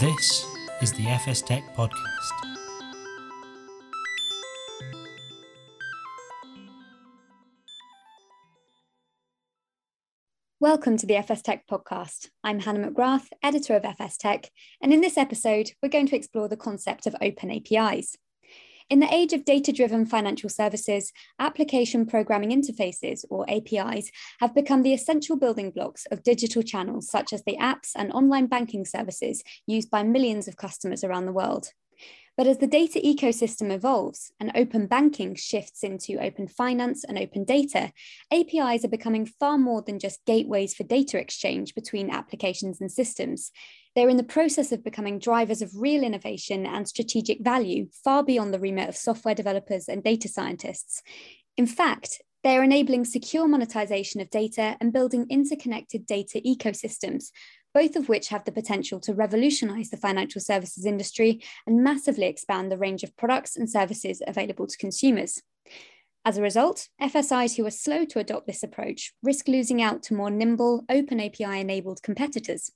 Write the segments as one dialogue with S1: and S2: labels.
S1: This is the FS Tech Podcast.
S2: Welcome to the FS Tech Podcast. I'm Hannah McGrath, editor of FS Tech, and in this episode, we're going to explore the concept of open APIs. In the age of data driven financial services, application programming interfaces, or APIs, have become the essential building blocks of digital channels such as the apps and online banking services used by millions of customers around the world. But as the data ecosystem evolves and open banking shifts into open finance and open data, APIs are becoming far more than just gateways for data exchange between applications and systems. They're in the process of becoming drivers of real innovation and strategic value far beyond the remit of software developers and data scientists. In fact, they are enabling secure monetization of data and building interconnected data ecosystems, both of which have the potential to revolutionize the financial services industry and massively expand the range of products and services available to consumers. As a result, FSIs who are slow to adopt this approach risk losing out to more nimble, open API enabled competitors.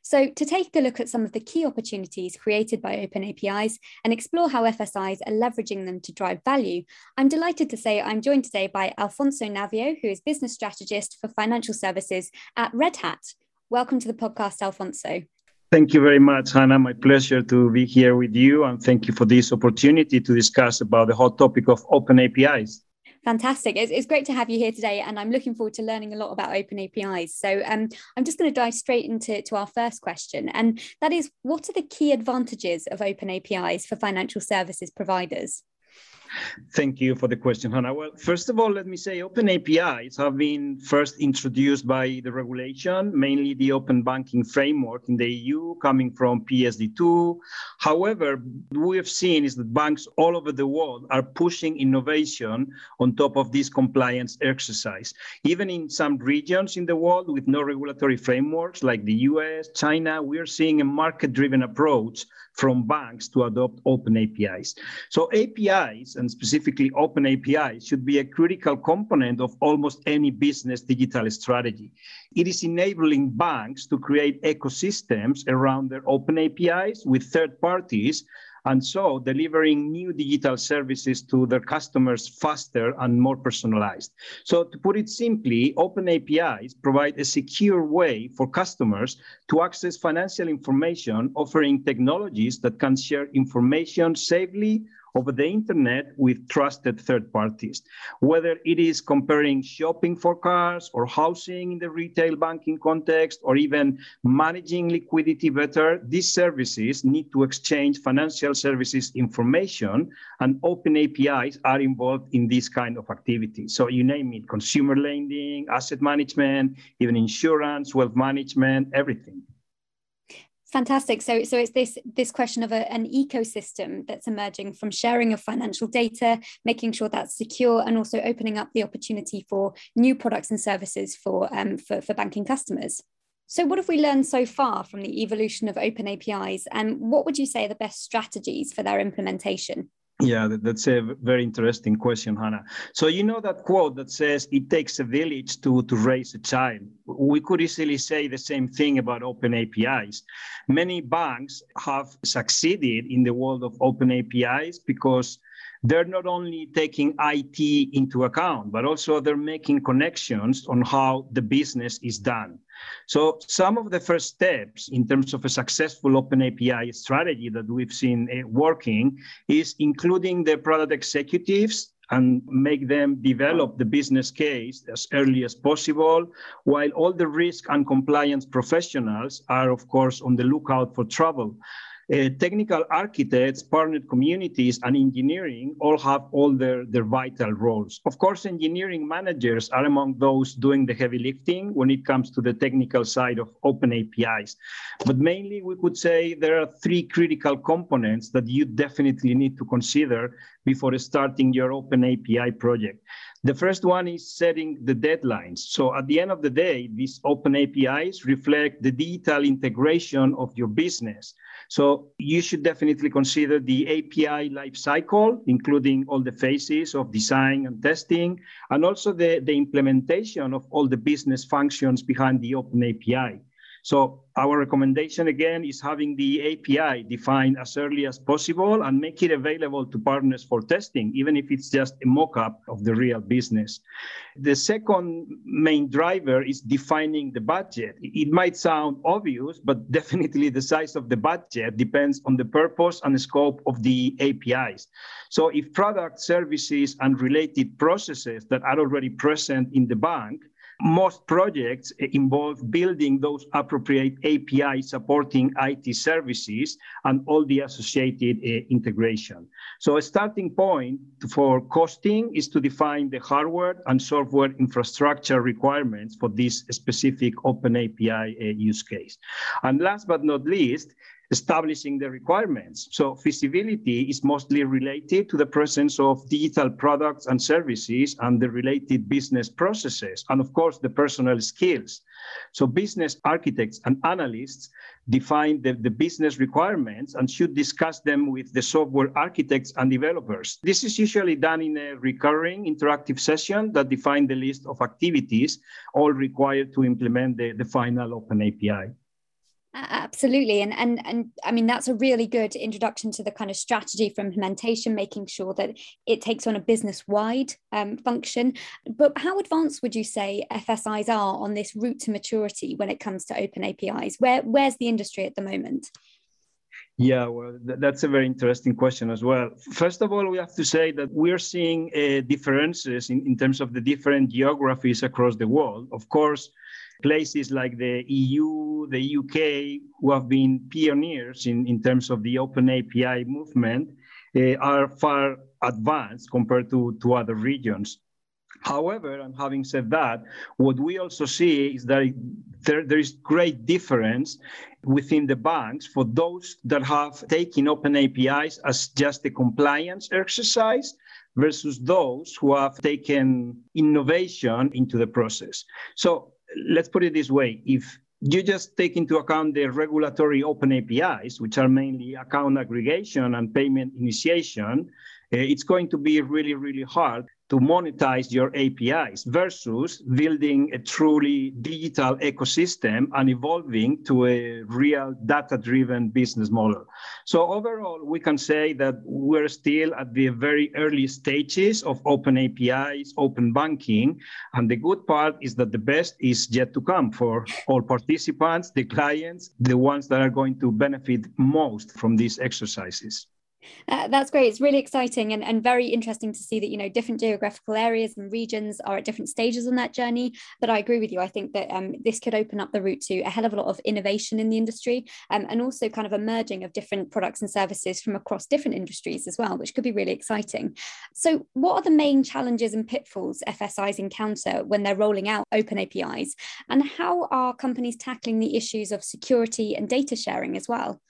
S2: So, to take a look at some of the key opportunities created by open APIs and explore how FSIs are leveraging them to drive value, I'm delighted to say I'm joined today by Alfonso Navio, who is business strategist for financial services at Red Hat, Welcome to the podcast, Alfonso.
S3: Thank you very much, Hannah. My pleasure to be here with you, and thank you for this opportunity to discuss about the hot topic of open APIs.
S2: Fantastic. It's, it's great to have you here today, and I'm looking forward to learning a lot about open APIs. So, um, I'm just going to dive straight into to our first question, and that is what are the key advantages of open APIs for financial services providers?
S3: Thank you for the question, Hannah. Well, first of all, let me say open APIs have been first introduced by the regulation, mainly the open banking framework in the EU coming from PSD2. However, we have seen is that banks all over the world are pushing innovation on top of this compliance exercise. Even in some regions in the world with no regulatory frameworks like the US, China, we are seeing a market-driven approach from banks to adopt open APIs. So APIs and specifically open APIs should be a critical component of almost any business digital strategy. It is enabling banks to create ecosystems around their open APIs with third parties and so delivering new digital services to their customers faster and more personalized. So to put it simply, open APIs provide a secure way for customers to access financial information, offering technologies that can share information safely over the internet with trusted third parties. Whether it is comparing shopping for cars or housing in the retail banking context or even managing liquidity better, these services need to exchange financial services information and open APIs are involved in this kind of activity. So you name it, consumer lending, asset management, even insurance, wealth management, everything.
S2: Fantastic. So, so it's this this question of a, an ecosystem that's emerging from sharing of financial data, making sure that's secure, and also opening up the opportunity for new products and services for um, for, for banking customers. So, what have we learned so far from the evolution of open APIs, and what would you say are the best strategies for their implementation?
S3: Yeah, that's a very interesting question, Hannah. So you know that quote that says it takes a village to, to raise a child. We could easily say the same thing about open APIs. Many banks have succeeded in the world of open APIs because they're not only taking IT into account, but also they're making connections on how the business is done. So some of the first steps in terms of a successful open API strategy that we've seen eh, working is including the product executives and make them develop the business case as early as possible, while all the risk and compliance professionals are, of course, on the lookout for trouble. Uh, technical architects, partner communities, and engineering all have all their, their vital roles. Of course, engineering managers are among those doing the heavy lifting when it comes to the technical side of open APIs. But mainly, we could say there are three critical components that you definitely need to consider before starting your open API project. The first one is setting the deadlines. So at the end of the day, these open APIs reflect the digital integration of your business. So you should definitely consider the API lifecycle, including all the phases of design and testing, and also the, the implementation of all the business functions behind the open API. So our recommendation again is having the API defined as early as possible and make it available to partners for testing, even if it's just a mock-up of the real business. The second main driver is defining the budget. It might sound obvious, but definitely the size of the budget depends on the purpose and the scope of the APIs. So if product services and related processes that are already present in the bank most projects involve building those appropriate API supporting IT services and all the associated uh, integration. So a starting point for costing is to define the hardware and software infrastructure requirements for this specific open API uh, use case. And last but not least, establishing the requirements. So feasibility is mostly related to the presence of digital products and services and the related business processes, and of course, the personal skills. So business architects and analysts define the, the business requirements and should discuss them with the software architects and developers. This is usually done in a recurring interactive session that define the list of activities all required to implement the, the final open API.
S2: Absolutely. And, and, and I mean, that's a really good introduction to the kind of strategy for implementation, making sure that it takes on a business wide um, function. But how advanced would you say FSIs are on this route to maturity when it comes to open APIs? Where, where's the industry at the moment?
S3: Yeah, well, th- that's a very interesting question as well. First of all, we have to say that we're seeing uh, differences in, in terms of the different geographies across the world. Of course, places like the EU, the UK, who have been pioneers in, in terms of the open API movement, uh, are far advanced compared to, to other regions. However, and having said that, what we also see is that there, there is great difference within the banks for those that have taken open APIs as just a compliance exercise versus those who have taken innovation into the process. So let's put it this way. If you just take into account the regulatory open APIs, which are mainly account aggregation and payment initiation, uh, it's going to be really, really hard to monetize your APIs versus building a truly digital ecosystem and evolving to a real data driven business model. So, overall, we can say that we're still at the very early stages of open APIs, open banking. And the good part is that the best is yet to come for all participants, the clients, the ones that are going to benefit most from these exercises.
S2: Uh, that's great. It's really exciting and, and very interesting to see that, you know, different geographical areas and regions are at different stages on that journey. But I agree with you. I think that um, this could open up the route to a hell of a lot of innovation in the industry um, and also kind of a merging of different products and services from across different industries as well, which could be really exciting. So, what are the main challenges and pitfalls FSIs encounter when they're rolling out open APIs? And how are companies tackling the issues of security and data sharing as well?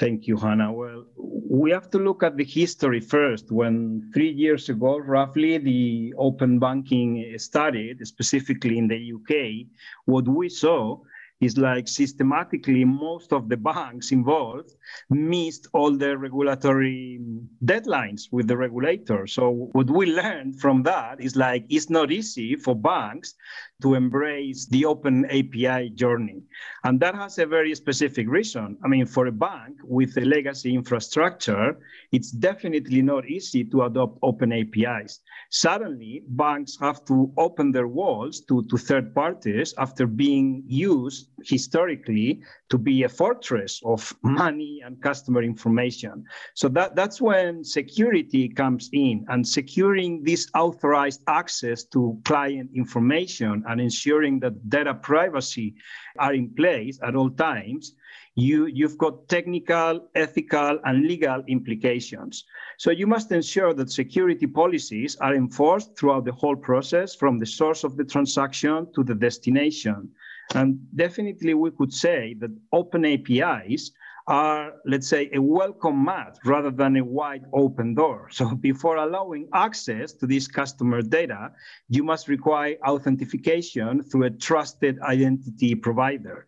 S3: Thank you, Hannah. Well, we have to look at the history first. When three years ago, roughly, the open banking started, specifically in the UK, what we saw is like systematically most of the banks involved missed all the regulatory deadlines with the regulator. So what we learned from that is like it's not easy for banks to embrace the open API journey. And that has a very specific reason. I mean, for a bank with a legacy infrastructure, it's definitely not easy to adopt open APIs. Suddenly, banks have to open their walls to, to third parties after being used historically to be a fortress of money and customer information. So that, that's when security comes in and securing this authorized access to client information and ensuring that data privacy are in place at all times you, you've got technical, ethical, and legal implications. So you must ensure that security policies are enforced throughout the whole process from the source of the transaction to the destination. And definitely, we could say that open APIs are, let's say, a welcome mat rather than a wide open door. So before allowing access to this customer data, you must require authentication through a trusted identity provider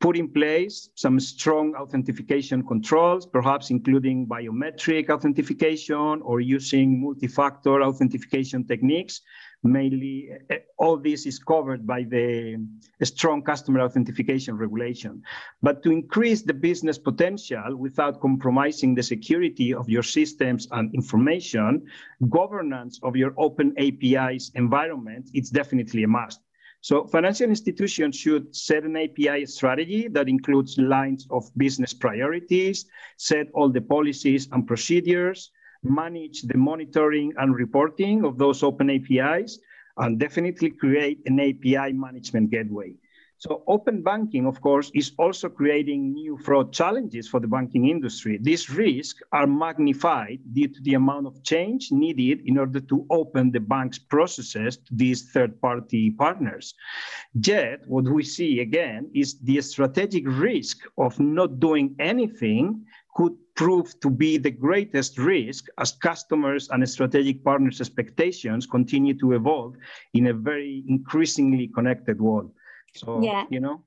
S3: put in place some strong authentication controls, perhaps including biometric authentication or using multi-factor authentication techniques, Mainly, eh, all this is covered by the strong customer authentication regulation. But to increase the business potential without compromising the security of your systems and information, governance of your open APIs environment, it's definitely a must. So financial institutions should set an API strategy that includes lines of business priorities, set all the policies and procedures, manage the monitoring and reporting of those open APIs, and definitely create an API management gateway. So open banking, of course, is also creating new fraud challenges for the banking industry. These risks are magnified due to the amount of change needed in order to open the bank's processes to these third-party partners. Yet, what we see again is the strategic risk of not doing anything could prove to be the greatest risk as customers and strategic partners' expectations continue to evolve in a very increasingly connected world. So, yeah. you know,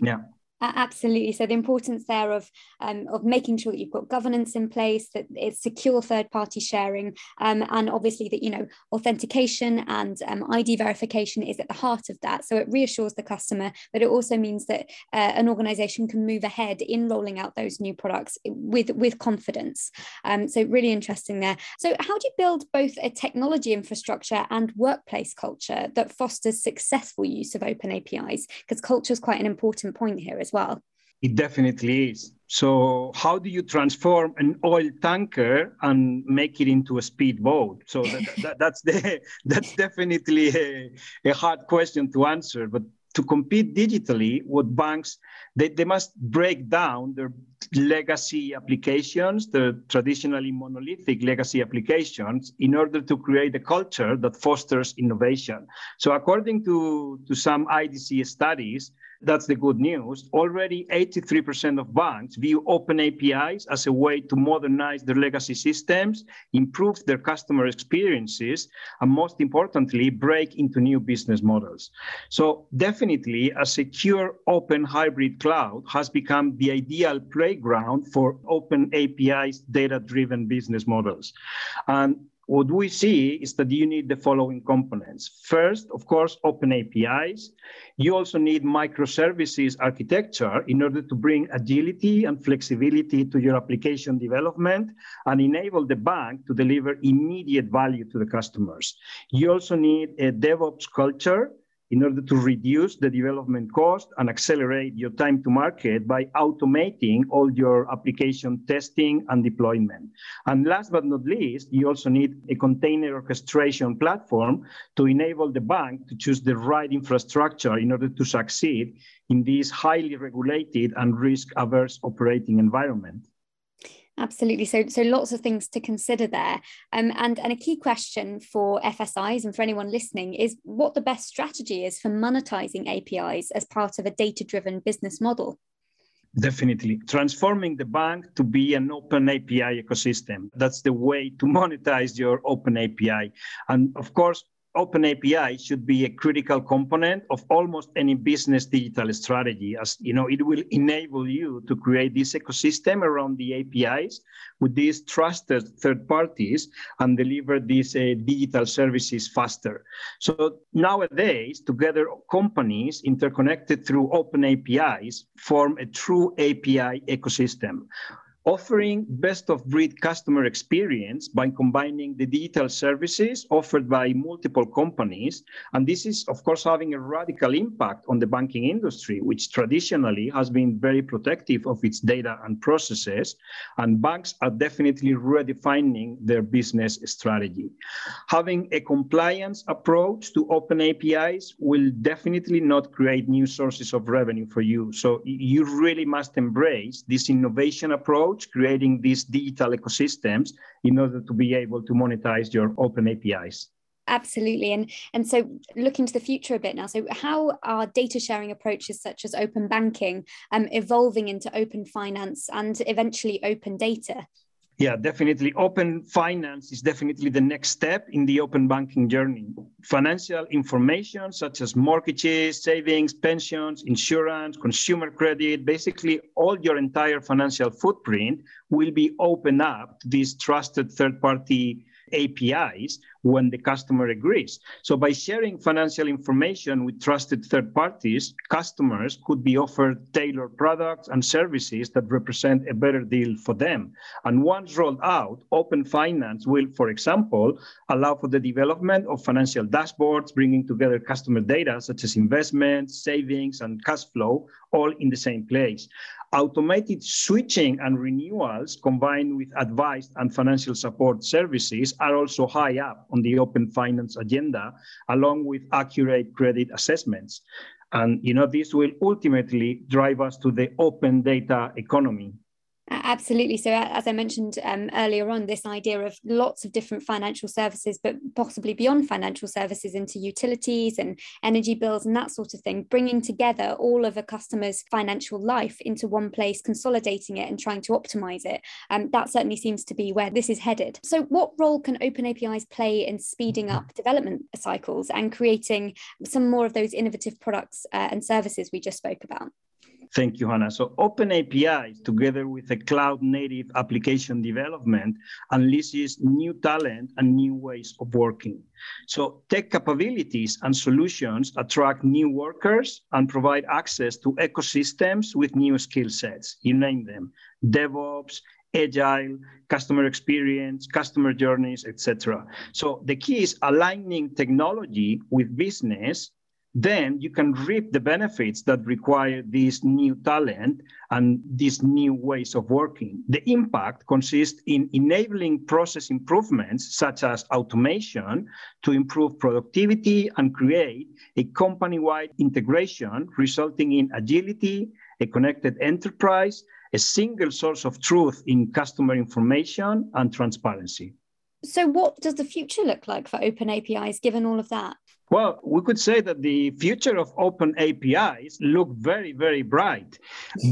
S3: yeah.
S2: Absolutely. So the importance there of um, of making sure that you've got governance in place, that it's secure third party sharing, um, and obviously that you know authentication and um, ID verification is at the heart of that. So it reassures the customer, but it also means that uh, an organisation can move ahead in rolling out those new products with with confidence. Um, so really interesting there. So how do you build both a technology infrastructure and workplace culture that fosters successful use of open APIs? Because culture is quite an important point here as as well.
S3: It definitely is. So, how do you transform an oil tanker and make it into a speedboat? So that, that, that's the that's definitely a, a hard question to answer. But to compete digitally, what banks they, they must break down their legacy applications, the traditionally monolithic legacy applications, in order to create a culture that fosters innovation. So according to, to some IDC studies, that's the good news. Already 83% of banks view open APIs as a way to modernize their legacy systems, improve their customer experiences, and most importantly, break into new business models. So definitely a secure open hybrid cloud has become the ideal playground for open APIs data-driven business models. And what we see is that you need the following components. First, of course, open APIs. You also need microservices architecture in order to bring agility and flexibility to your application development and enable the bank to deliver immediate value to the customers. You also need a DevOps culture in order to reduce the development cost and accelerate your time to market by automating all your application testing and deployment. And last but not least, you also need a container orchestration platform to enable the bank to choose the right infrastructure in order to succeed in this highly regulated and risk averse operating environment.
S2: Absolutely. So, so lots of things to consider there. Um, and, and a key question for FSIs and for anyone listening is what the best strategy is for monetizing APIs as part of a data driven business model.
S3: Definitely. Transforming the bank to be an open API ecosystem. That's the way to monetize your open API. And of course, Open API should be a critical component of almost any business digital strategy as you know it will enable you to create this ecosystem around the APIs with these trusted third parties and deliver these uh, digital services faster. So nowadays together companies interconnected through open APIs form a true API ecosystem offering best of breed customer experience by combining the digital services offered by multiple companies. And this is, of course, having a radical impact on the banking industry, which traditionally has been very protective of its data and processes. And banks are definitely redefining their business strategy. Having a compliance approach to open APIs will definitely not create new sources of revenue for you. So you really must embrace this innovation approach approach, creating these digital ecosystems in order to be able to monetize your open APIs.
S2: Absolutely. And, and so looking to the future a bit now, so how are data sharing approaches such as open banking um, evolving into open finance and eventually open data?
S3: Yeah, definitely. Open finance is definitely the next step in the open banking journey. Financial information such as mortgages, savings, pensions, insurance, consumer credit, basically all your entire financial footprint will be opened up to these trusted third party APIs when the customer agrees. So by sharing financial information with trusted third parties, customers could be offered tailored products and services that represent a better deal for them. And once rolled out, Open Finance will, for example, allow for the development of financial dashboards, bringing together customer data such as investments, savings, and cash flow, all in the same place. Automated switching and renewals combined with advice and financial support services are also high up on the open finance agenda, along with accurate credit assessments. And you know, this will ultimately drive us to the open data economy.
S2: Absolutely. So, as I mentioned um, earlier on, this idea of lots of different financial services, but possibly beyond financial services into utilities and energy bills and that sort of thing, bringing together all of a customer's financial life into one place, consolidating it and trying to optimize it. Um, that certainly seems to be where this is headed. So, what role can open APIs play in speeding up development cycles and creating some more of those innovative products uh, and services we just spoke about?
S3: Thank you, Hannah. So Open APIs, together with a cloud-native application development, unleashes new talent and new ways of working. So tech capabilities and solutions attract new workers and provide access to ecosystems with new skill sets. You name them, DevOps, agile, customer experience, customer journeys, etc. So the key is aligning technology with business then you can reap the benefits that require this new talent and these new ways of working. The impact consists in enabling process improvements such as automation to improve productivity and create a company-wide integration resulting in agility, a connected enterprise, a single source of truth in customer information and transparency.
S2: So what does the future look like for open APIs given all of that?
S3: Well, we could say that the future of open APIs look very, very bright.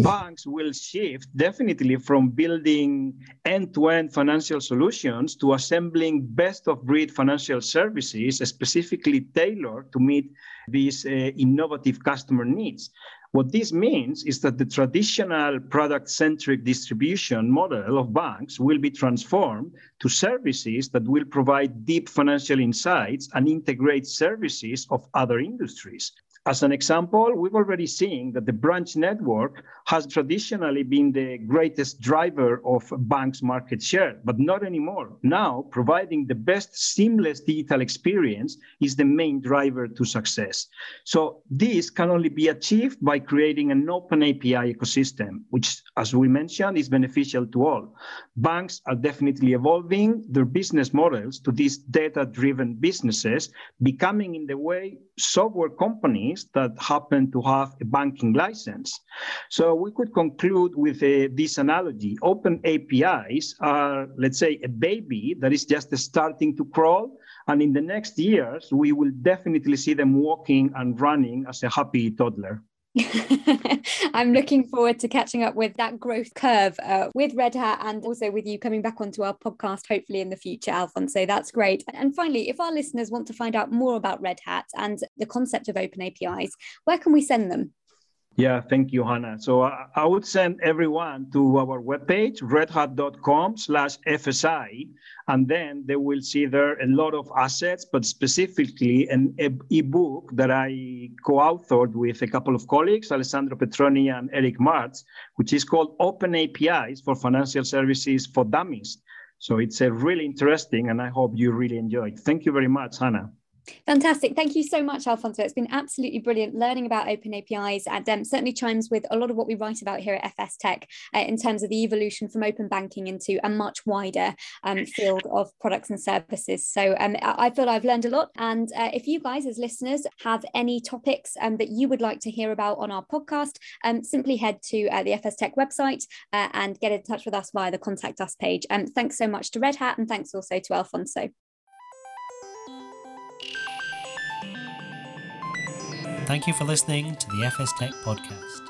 S3: Banks will shift definitely from building end-to-end financial solutions to assembling best-of-breed financial services specifically tailored to meet these uh, innovative customer needs. What this means is that the traditional product centric distribution model of banks will be transformed to services that will provide deep financial insights and integrate services of other industries. As an example, we've already seen that the branch network has traditionally been the greatest driver of banks' market share, but not anymore. Now, providing the best seamless digital experience is the main driver to success. So this can only be achieved by creating an open API ecosystem, which, as we mentioned, is beneficial to all. Banks are definitely evolving their business models to these data-driven businesses, becoming in the way software companies that happen to have a banking license. So we could conclude with a, this analogy. Open APIs are, let's say, a baby that is just starting to crawl. And in the next years, we will definitely see them walking and running as a happy toddler.
S2: I'm looking forward to catching up with that growth curve uh, with Red Hat and also with you coming back onto our podcast, hopefully in the future, Alfonso. That's great. And finally, if our listeners want to find out more about Red Hat and the concept of open APIs, where can we send them?
S3: Yeah, thank you, Hannah. So I, I would send everyone to our webpage, redhat.com slash FSI, and then they will see there a lot of assets, but specifically an e-book that I co-authored with a couple of colleagues, Alessandro Petroni and Eric Martz, which is called Open APIs for Financial Services for Dummies. So it's a really interesting, and I hope you really enjoyed. Thank you very much, Hannah.
S2: Fantastic. Thank you so much, Alfonso. It's been absolutely brilliant learning about open APIs and um, certainly chimes with a lot of what we write about here at FS Tech uh, in terms of the evolution from open banking into a much wider um, field of products and services. So um, I feel I've learned a lot. And uh, if you guys, as listeners, have any topics um, that you would like to hear about on our podcast, um, simply head to uh, the FS Tech website uh, and get in touch with us via the contact us page. Um, thanks so much to Red Hat and thanks also to Alfonso.
S1: Thank you for listening to the FS Tech Podcast.